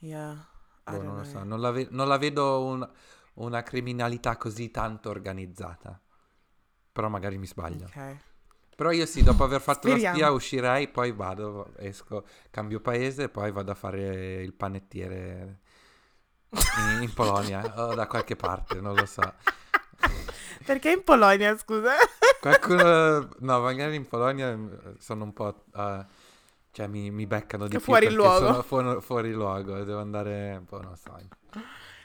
Yeah, Boh, non lo so, non la, ve- non la vedo un- una criminalità così tanto organizzata. Però magari mi sbaglio. Ok. Però io sì, dopo aver fatto la Speriamo. spia uscirei, poi vado, esco, cambio paese poi vado a fare il panettiere in, in Polonia o da qualche parte, non lo so. Perché in Polonia, scusa? Qualcuno, no, magari in Polonia eh, sono un po', eh, cioè mi, mi beccano di più Fuori perché luogo. sono fuori, fuori luogo devo andare un po', non so.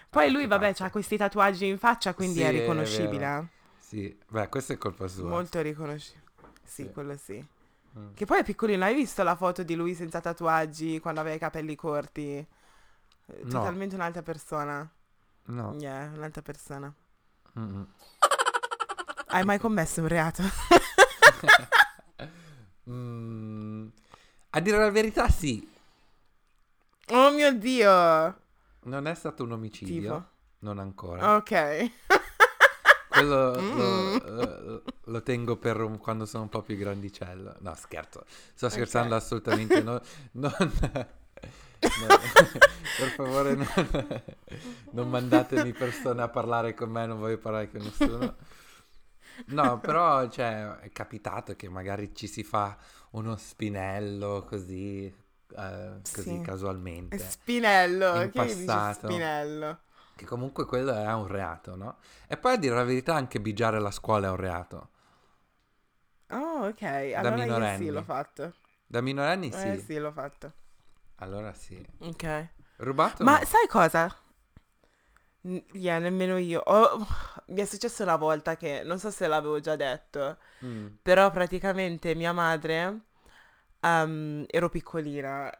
Poi lui, vabbè, ha questi tatuaggi in faccia, quindi Sì, è è riconoscibile. eh. Sì, beh, questa è colpa sua. Molto riconoscibile. Sì, Sì. quello sì. Mm. Che poi è piccolino, hai visto la foto di lui senza tatuaggi quando aveva i capelli corti? Eh, No. Totalmente un'altra persona. No. Yeah, un'altra persona. Mm-mm. Hai mai commesso un reato? Mm, a dire la verità, sì. Oh mio Dio! Non è stato un omicidio. Tipo? Non ancora. Ok. Quello Mm. lo, lo- tengo per un- quando sono un po' più grandicello. No, scherzo. Sto scherzando Ok. assolutamente. no- non, no, per favore, non, non mandatemi persone a parlare con me. Non voglio parlare con nessuno. No, però cioè, è capitato che magari ci si fa uno spinello così, eh, così Sì. casualmente. Spinello, In passato. spinello? Che comunque quello è un reato, no? E poi a dire la verità anche bigiare la scuola è un reato. Oh, ok, allora sì minorenni. l'ho fatto. Da minorenni sì. Eh sì, l'ho fatto. Allora sì. Ok. Rubato Ma no. sai cosa? Yeah, nemmeno io. Ho- Mi è successo una volta che non so se l'avevo già detto, Mm. però praticamente mia madre, ehm, ero piccolina,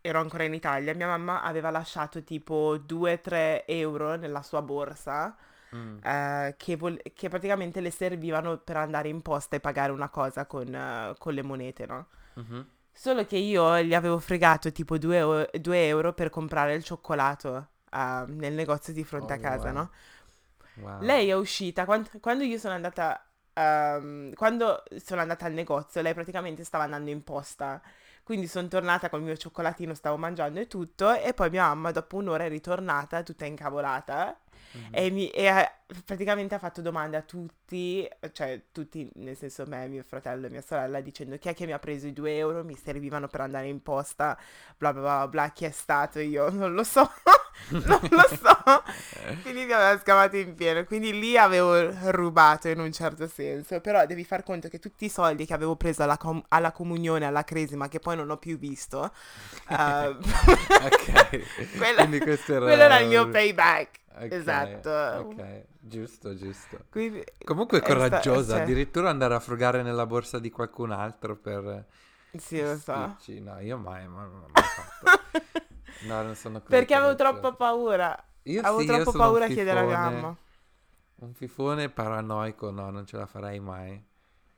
ero ancora in Italia, mia mamma aveva lasciato tipo 2-3 euro nella sua borsa, Mm. eh, che, vol- che praticamente le servivano per andare in posta e pagare una cosa con, eh, con le monete, no? Mhm. Solo che io gli avevo fregato tipo 2 euro per comprare il cioccolato ah, nel negozio di fronte Oh, a casa, wow. no? Wow. Lei è uscita, quan- quando, io sono andata, ehm, quando sono andata al negozio, lei praticamente stava andando in posta. Quindi sono tornata col mio cioccolatino, stavo mangiando e tutto, e poi mia mamma dopo un'ora è ritornata tutta incavolata Mhm. e, mi, e ha- praticamente ha fatto domande a tutti, cioè tutti, nel senso me, mio fratello e mia sorella, dicendo chi è che mi ha preso i due euro, mi servivano per andare in posta, bla bla bla bla, chi è stato io, non lo so, non lo so. Quindi mi aveva scavato in pieno, quindi lì avevo rubato in un certo senso, però devi far conto che tutti i soldi che avevo preso alla, com- alla comunione, alla cresima, che poi non ho più visto, eh, ok. Quello- Quindi questo era... quello era il mio payback. Ok, Esatto. Ok, giusto, giusto. Quindi, Comunque è sta- coraggiosa, cioè- addirittura andare a frugare nella borsa di qualcun altro per... sì, lo so. No, io mai, mai, mai fatto. No, non sono così Perché avevo troppa paura. Io avevo sì, troppo paura a chiedere a mamma. Un fifone paranoico, no, non ce la farei mai.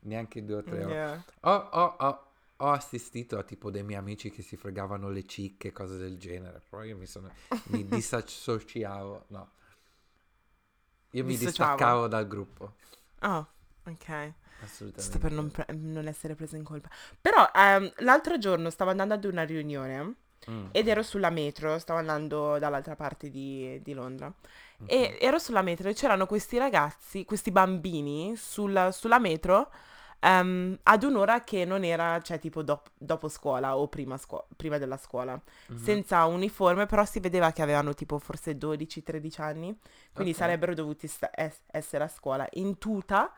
Neanche due o tre ore. Yeah. Ho, ho- ho- ho assistito a tipo dei miei amici che si fregavano le cicche, cose del genere. Però io mi sono. mi dissociavo. No. Io mi Dissociavo? distaccavo dal gruppo. Oh, ok. Assolutamente. Sto per non, pre- non essere presa in colpa. Però ehm, l'altro giorno stavo andando ad una riunione Mm, ed ero sulla metro, stavo andando dall'altra parte di, di Londra. ok. E ero sulla metro e c'erano questi ragazzi, questi bambini sul- sulla metro ehm, ad un'ora che non era, cioè tipo dop- dopo scuola o prima, scuo- prima della scuola, Mhm. senza uniforme, però si vedeva che avevano tipo forse 12-13 anni, quindi Ok. sarebbero dovuti sta- es- essere a scuola. In tuta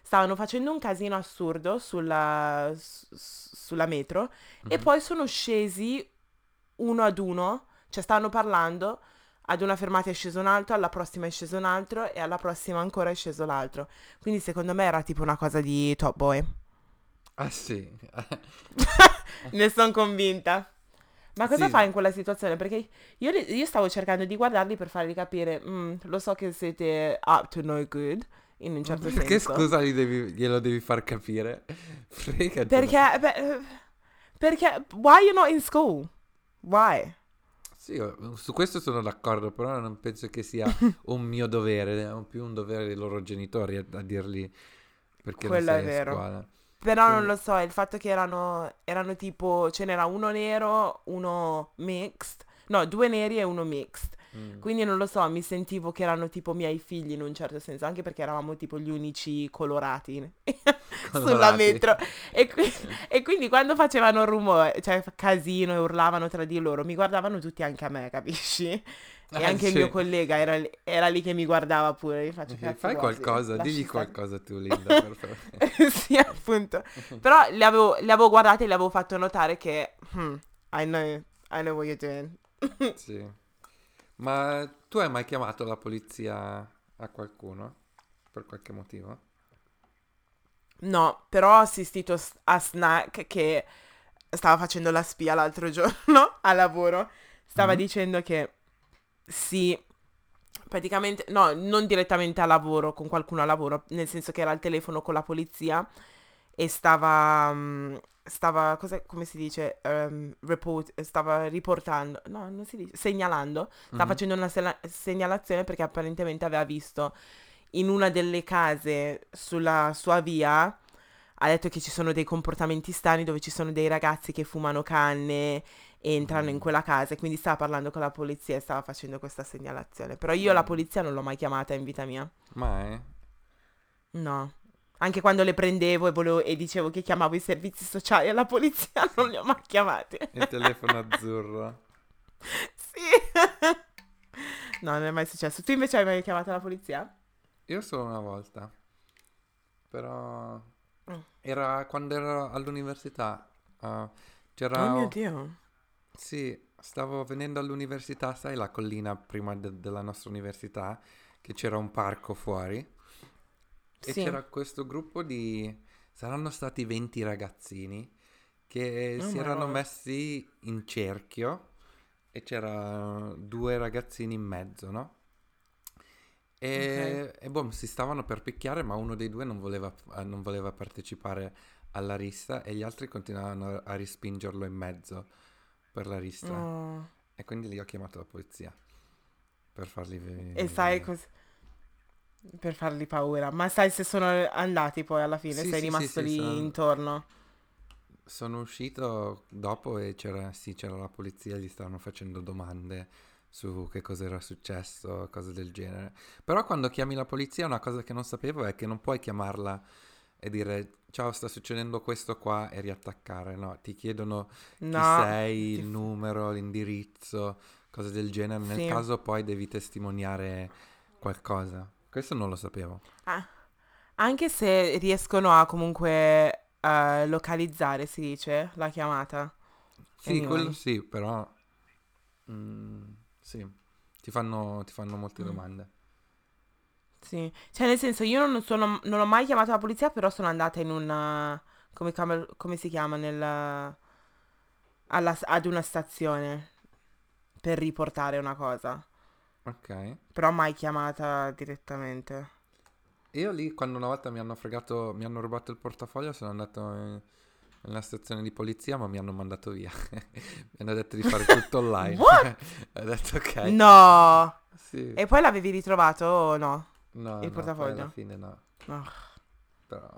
stavano facendo un casino assurdo sulla, s- s- sulla metro e Mhm. poi sono scesi uno ad uno, cioè stavano parlando, ad una fermata è sceso un altro, alla prossima è sceso un altro e alla prossima ancora è sceso l'altro. Quindi secondo me era tipo una cosa di Top Boy. Ah sì. ne sono convinta. Ma cosa Sì. fai in quella situazione? Perché io, io stavo cercando di guardarli per fargli capire, "Mm, lo so che siete up to no good, in un certo Perché senso. scusa gli devi- glielo devi far capire? Fregatene. Perché, beh, eh, perché, why you not in school? Why? Sì, su questo sono d'accordo, però non penso che sia un mio dovere, è un- più un dovere dei loro genitori a, a dirgli perché Quello non è sei a vero. scuola. Però non Quindi- lo so, il fatto che erano, erano tipo, ce n'era uno nero, uno mixed, no, due neri e uno mixed. Mm. Quindi non lo so, mi sentivo che erano tipo miei figli in un certo senso, anche perché eravamo tipo gli unici colorati sulla Colorati. metro. E, qui- e quindi quando facevano rumore, cioè casino e urlavano tra di loro, mi guardavano tutti anche a me, capisci? E Eh, anche il sì. mio collega era, lì- era lì che mi guardava pure, gli faccio cazzo Fai qualcosa, Lasci digli stare." qualcosa tu, Linda, per favore. sì, appunto. Però li avevo, li avevo guardati e le avevo fatto notare che, hmm, I know, I know what you're doing. Sì. Ma tu hai mai chiamato la polizia a qualcuno? Per qualche motivo? No, però ho assistito a Snack che stava facendo la spia l'altro giorno a lavoro. Stava Mhm. dicendo che sì, praticamente, no, non direttamente a lavoro, con qualcuno a lavoro, nel senso che era al telefono con la polizia e stava, mm, stava, cos'è, come si dice, Ehm, report, stava riportando, no, non si dice, segnalando, stava Mhm. facendo una sela- segnalazione perché apparentemente aveva visto in una delle case sulla sua via, ha detto che ci sono dei comportamenti strani dove ci sono dei ragazzi che fumano canne e entrano in Mm. quella casa e quindi stava parlando con la polizia e stava facendo questa segnalazione. Però io la Mm. polizia non l'ho mai chiamata in vita mia. Mai? No, Anche quando le prendevo e, volevo, e dicevo che chiamavo i servizi sociali alla polizia, non li ho mai chiamati. Il telefono azzurro. sì. no, non è mai successo. Tu invece hai mai chiamato la polizia? Io solo una volta. Però Mm. era quando ero all'università. uh, c'era... Oh mio Dio. Sì, stavo venendo all'università, sai la collina prima de- della nostra università, che c'era un parco fuori. E Sì. c'era questo gruppo di... saranno stati 20 ragazzini che Oh si erano God. messi in cerchio e c'era due ragazzini in mezzo, no? E, e boh, si stavano per picchiare, ma uno dei due non voleva, eh, non voleva partecipare alla rissa e gli altri continuavano a respingerlo in mezzo per la rissa. Oh. E quindi lì ho chiamato la polizia per farli venire. E sai così. Per fargli paura. Ma sai se sono andati poi alla fine? Sì, Sei sì, rimasto sì, lì sono- intorno? Sono uscito dopo e c'era, sì, c'era la polizia, gli stavano facendo domande su che cosa era successo, cose del genere. Però quando chiami la polizia una cosa che non sapevo è che non puoi chiamarla e dire ciao sta succedendo questo qua e riattaccare, no, ti chiedono chi No. sei, ti- il numero, l'indirizzo, cose del genere. Nel Sì. caso poi devi testimoniare qualcosa. Questo non lo sapevo. Ah, Anche se riescono a comunque eh, localizzare, si dice, la chiamata. Sì, Anyway. quello sì, però... mm, sì, ti fanno, ti fanno molte Mm. domande. Sì. Cioè, nel senso, io non, sono, non ho mai chiamato la polizia, però sono andata in una... Come, chiama- come si chiama? Nel, alla- ad una stazione per riportare una cosa. Ok. Però mai chiamata direttamente. Io lì, quando una volta mi hanno fregato, mi hanno rubato il portafoglio, sono andato in- nella stazione di polizia, ma mi hanno mandato via. mi hanno detto di fare tutto online. Ho detto ok. No! Sì. E poi l'avevi ritrovato o no? No, il no, portafoglio? alla fine no. No. Però...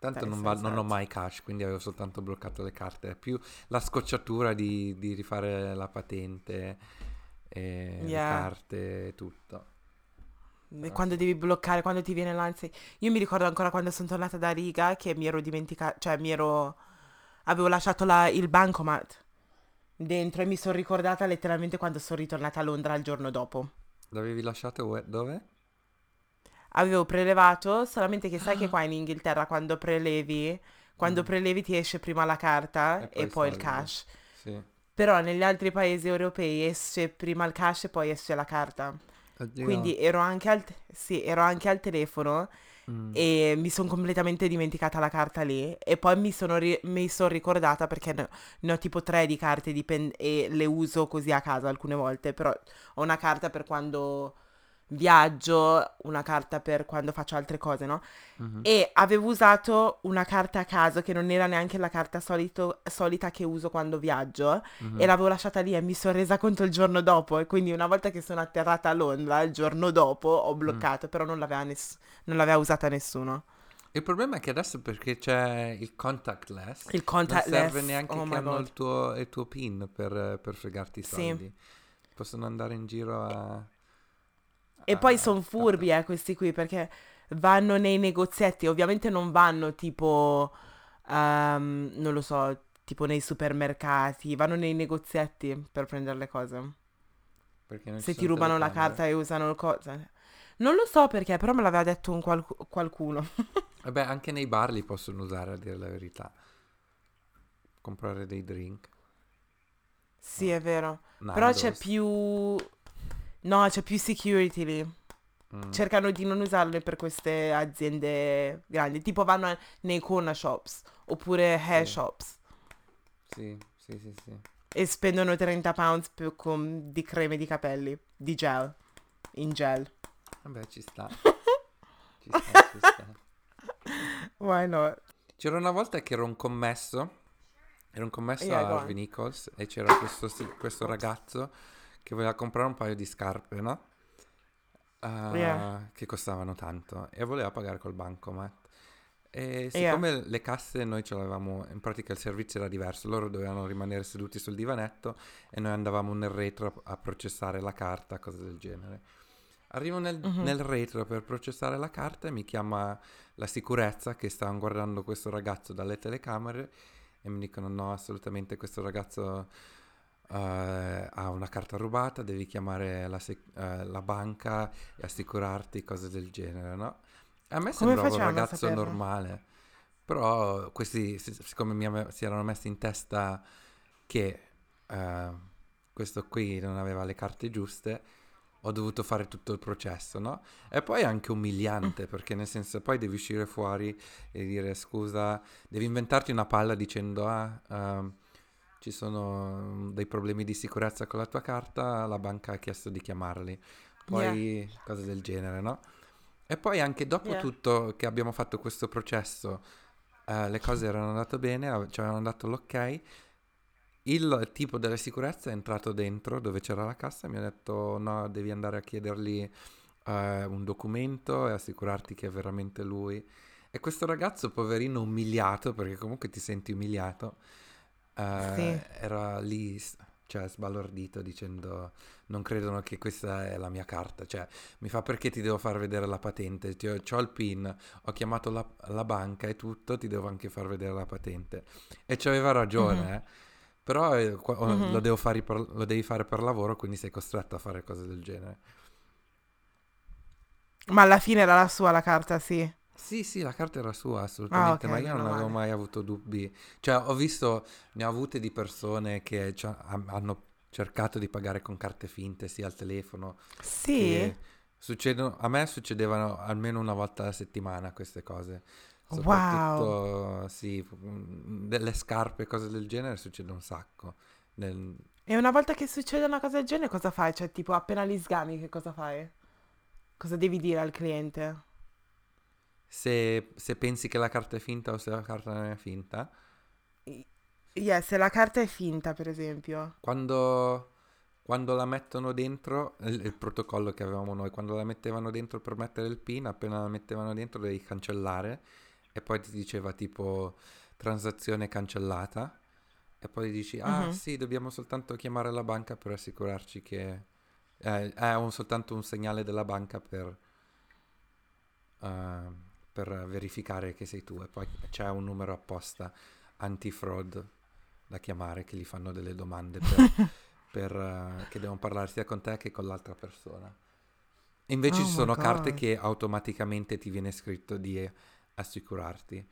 Tanto non, va- non ho mai cash, quindi avevo soltanto bloccato le carte. Più la scocciatura di, di rifare la patente, e le Yeah. carte e tutto. E Quando devi bloccare, quando ti viene l'ansia. Io mi ricordo ancora quando sono tornata da Riga che mi ero dimenticata, cioè mi ero... Avevo lasciato la- il bancomat dentro e mi sono ricordata letteralmente quando sono ritornata a Londra il giorno dopo. L'avevi lasciato dove? Avevo prelevato, solamente che sai che qua in Inghilterra quando prelevi, quando Mm. prelevi ti esce prima la carta E e poi poi il cash. Sì. Però negli altri paesi europei esce prima il cash e poi esce la carta. Oddio. Quindi ero anche al, sì, ero anche al telefono Mm. e mi sono completamente dimenticata la carta lì e poi mi sono, ri- mi son ricordata perché ne, ne ho tipo tre di carte dipen- e le uso così a casa alcune volte, però ho una carta per quando viaggio, una carta per quando faccio altre cose, no? Mhm. E avevo usato una carta a caso che non era neanche la carta solito- solita che uso quando viaggio Mhm. e l'avevo lasciata lì e mi sono resa conto il giorno dopo e quindi una volta che sono atterrata a Londra, il giorno dopo ho Mm. bloccato, però non l'aveva, ness- non l'aveva usata nessuno. Il problema è che adesso perché c'è il contactless, Il non contactless, serve neanche oh che hanno il tuo, il tuo PIN per, per fregarti i Sì. soldi. Possono andare in giro a... E poi sono furbi eh, questi qui perché vanno nei negozietti, ovviamente non vanno tipo, ehm, non lo so, tipo nei supermercati, vanno nei negozietti per prendere le cose. Se ti rubano la carta e usano il cosa. Non lo so perché, però me l'aveva detto un qualcu- qualcuno. Vabbè, anche nei bar li possono usare a dire la verità. Comprare dei drink. sì, è vero. Però c'è Nando's. più... No, c'è più security lì. Mm. Cercano di non usarle per queste aziende grandi. Tipo vanno nei corner shops oppure hair Sì. shops Sì, sì, sì, sì. e spendono 30 pounds per- con- di creme di capelli, di gel, in gel. Vabbè, ci sta. ci sta, ci sta. Why not? C'era una volta che ero un commesso, ero un commesso Yeah, a. Harvey Nichols e c'era questo, questo ragazzo che voleva comprare un paio di scarpe, no? Ah, Yeah. Che costavano tanto e voleva pagare col bancomat. E Yeah. siccome le casse noi ce l'avevamo, in pratica il servizio era diverso, loro dovevano rimanere seduti sul divanetto e noi andavamo nel retro a processare la carta, cose del genere. Arrivo nel, Mhm. nel retro per processare la carta e mi chiama la sicurezza che stavano guardando questo ragazzo dalle telecamere e mi dicono no, assolutamente questo ragazzo eh, ha una carta rubata, devi chiamare la, sec- eh, la banca e assicurarti, cose del genere, no? A me Come sembrava un ragazzo normale, però questi, si- siccome ave- si erano messi in testa che eh, questo qui non aveva le carte giuste, ho dovuto fare tutto il processo, no? E poi è anche umiliante, perché nel senso poi devi uscire fuori e dire scusa, devi inventarti una palla dicendo ah, ehm, ci sono dei problemi di sicurezza con la tua carta, la banca ha chiesto di chiamarli, poi cose del genere, no? E poi anche dopo Yeah. tutto che abbiamo fatto questo processo, eh, le cose erano andate bene, ci avevano dato l'ok, il tipo della sicurezza è entrato dentro dove c'era la cassa e mi ha detto no, devi andare a chiedergli eh, un documento e assicurarti che è veramente lui. E questo ragazzo, poverino, umiliato, perché comunque ti senti umiliato, eh, Sì. era lì, cioè sbalordito, dicendo non credono che questa è la mia carta. Cioè, mi fa perché ti devo far vedere la patente? Ti ho, c'ho il PIN, ho chiamato la, la banca e tutto, ti devo anche far vedere la patente. E ci aveva ragione, Mhm. eh. Però eh, qua- oh, Mhm. lo, devo fare per- lo devi fare per lavoro, quindi sei costretto a fare cose del genere. Ma alla fine era la sua la carta, sì. Sì, sì, la carta era sua, assolutamente, ok, ma io non avevo mai avuto dubbi. Cioè, ho visto, ne ho avute di persone che ci ha- han- hanno cercato di pagare con carte finte, sia al telefono, Sì. succedono, a me succedevano almeno una volta alla settimana queste cose. Wow. Sì, mm, delle scarpe, cose del genere succede un sacco. Nel- E una volta che succede una cosa del genere, cosa fai? Cioè, tipo, appena li sgami, che cosa fai? Cosa devi dire al cliente? Se, se pensi che la carta è finta o se la carta non è finta, Yeah, se la carta è finta, per esempio. quando, quando la mettono dentro, il, il protocollo che avevamo noi, quando la mettevano dentro per mettere il PIN, appena la mettevano dentro devi cancellare e poi ti diceva tipo transazione cancellata e poi dici ah Mhm. sì dobbiamo soltanto chiamare la banca per assicurarci che eh, è un- soltanto un segnale della banca per, eh, per verificare che sei tu e poi c'è un numero apposta anti-fraud da chiamare che gli fanno delle domande per, per, eh, che devono parlare sia con te che con l'altra persona. Invece Oh ci sono carte che automaticamente ti viene scritto di assicurarti.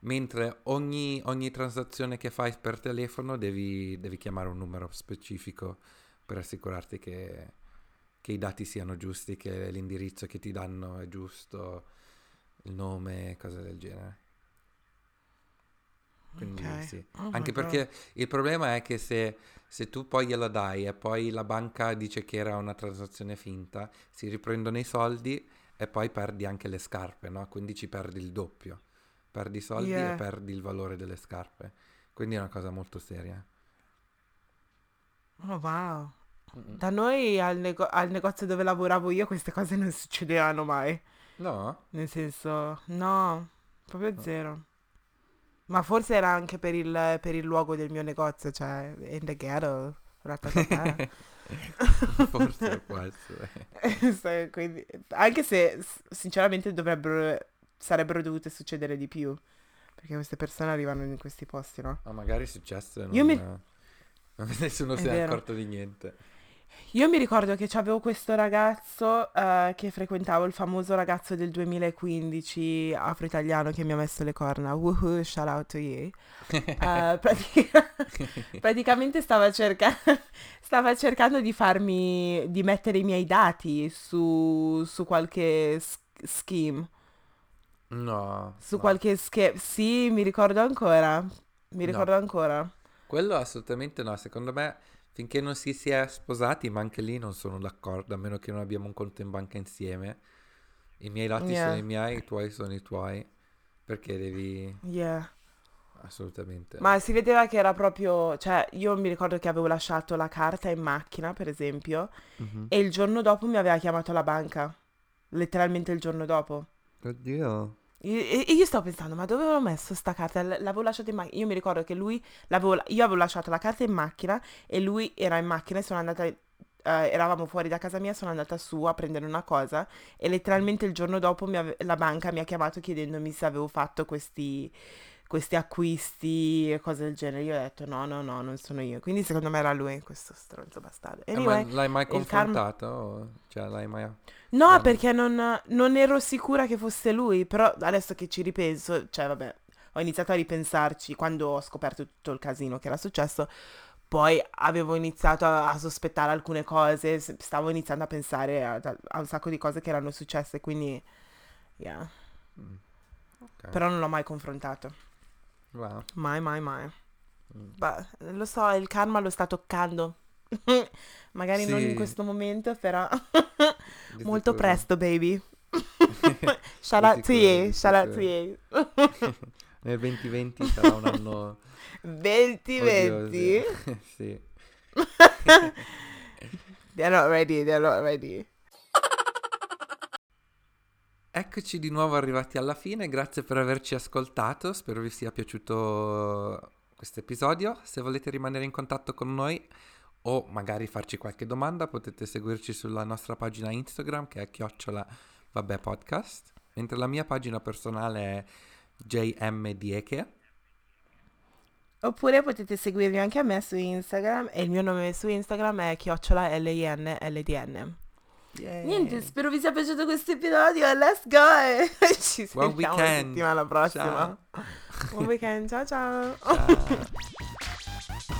Mentre ogni, ogni transazione che fai per telefono devi, devi chiamare un numero specifico per assicurarti che, che i dati siano giusti, che l'indirizzo che ti danno è giusto, il nome, cose del genere. Quindi Ok. sì. Oh Anche God. perché il problema è che se, se tu poi gliela dai e poi la banca dice che era una transazione finta, si riprendono i soldi e poi perdi anche le scarpe, no? Quindi ci perdi il doppio. Perdi i soldi Yeah. e perdi il valore delle scarpe. Quindi è una cosa molto seria. Oh, wow. Da noi al, nego- al negozio dove lavoravo io queste cose non succedevano mai. No? Nel senso, no, proprio zero. Ma forse era anche per il, per il luogo del mio negozio, cioè in the ghetto, ratatatà. Forse può essere. Sai, quindi- anche se sinceramente dovrebbero, sarebbero dovute succedere di più. Perché queste persone arrivano in questi posti, no? Ma magari è successo e non, Io mi- non- nessuno È si è vero. accorto di niente. Io mi ricordo che avevo questo ragazzo eh, che frequentavo, il famoso ragazzo del 2015 afro-italiano che mi ha messo le corna. Woohoo, shout out to you. Eh, pratica- praticamente stava, cerca- stava cercando di farmi, di mettere i miei dati su, su qualche s- scheme. No. Su no. qualche schema. Sì, mi ricordo ancora. Mi No. ricordo ancora. Quello assolutamente no, secondo me finché non si sia sposati, ma anche lì non sono d'accordo, a meno che non abbiamo un conto in banca insieme. I miei dati Yeah. sono i miei, i tuoi sono i tuoi, perché devi Yeah. assolutamente... Ma si vedeva che era proprio, cioè io mi ricordo che avevo lasciato la carta in macchina, per esempio, Mhm. e il giorno dopo mi aveva chiamato la banca, letteralmente il giorno dopo. Oddio. E, io stavo pensando, ma dove avevo messo sta carta? L'avevo lasciata in macchina. Io mi ricordo che lui, io avevo lasciato la carta in macchina e lui era in macchina e sono andata eh, eravamo fuori da casa mia, sono andata su a prendere una cosa e letteralmente il giorno dopo ave- la banca mi ha chiamato chiedendomi se avevo fatto questi, questi acquisti e cose del genere. Io ho detto no, no, no, non sono io. Quindi secondo me era lui questo stronzo bastardo. Eh, Anyway, ma l'hai mai karma- confrontato? O- Cioè, l'hai mai... No, Cioè, perché non, non ero sicura che fosse lui, però adesso che ci ripenso, cioè vabbè, ho iniziato a ripensarci quando ho scoperto tutto il casino che era successo, poi avevo iniziato a, a sospettare alcune cose, stavo iniziando a pensare a, a un sacco di cose che erano successe, quindi, yeah. Mm. Ok. Però non l'ho mai confrontato, Wow. mai, mai, mai. Mm. Beh, lo so, il karma lo sta toccando. Magari non in Sì. questo momento, però molto presto, baby. shout out to you, shout out to you. Nel 2020 sarà un anno 2020. odioso. sì. They're not ready, they're not ready. Eccoci di nuovo arrivati alla fine, grazie per averci ascoltato, spero vi sia piaciuto questo episodio. Se volete rimanere in contatto con noi o magari farci qualche domanda, potete seguirci sulla nostra pagina Instagram che è chiocciola vabbè podcast, mentre la mia pagina personale è jmdieche. Oppure potete seguirmi anche a me su Instagram e il mio nome su Instagram è chiocciola L-I-N-L-D-N. Niente, spero vi sia piaciuto questo episodio let's go! Ci Buon sentiamo la settimana prossima. Ciao. Buon weekend, ciao ciao! Ciao.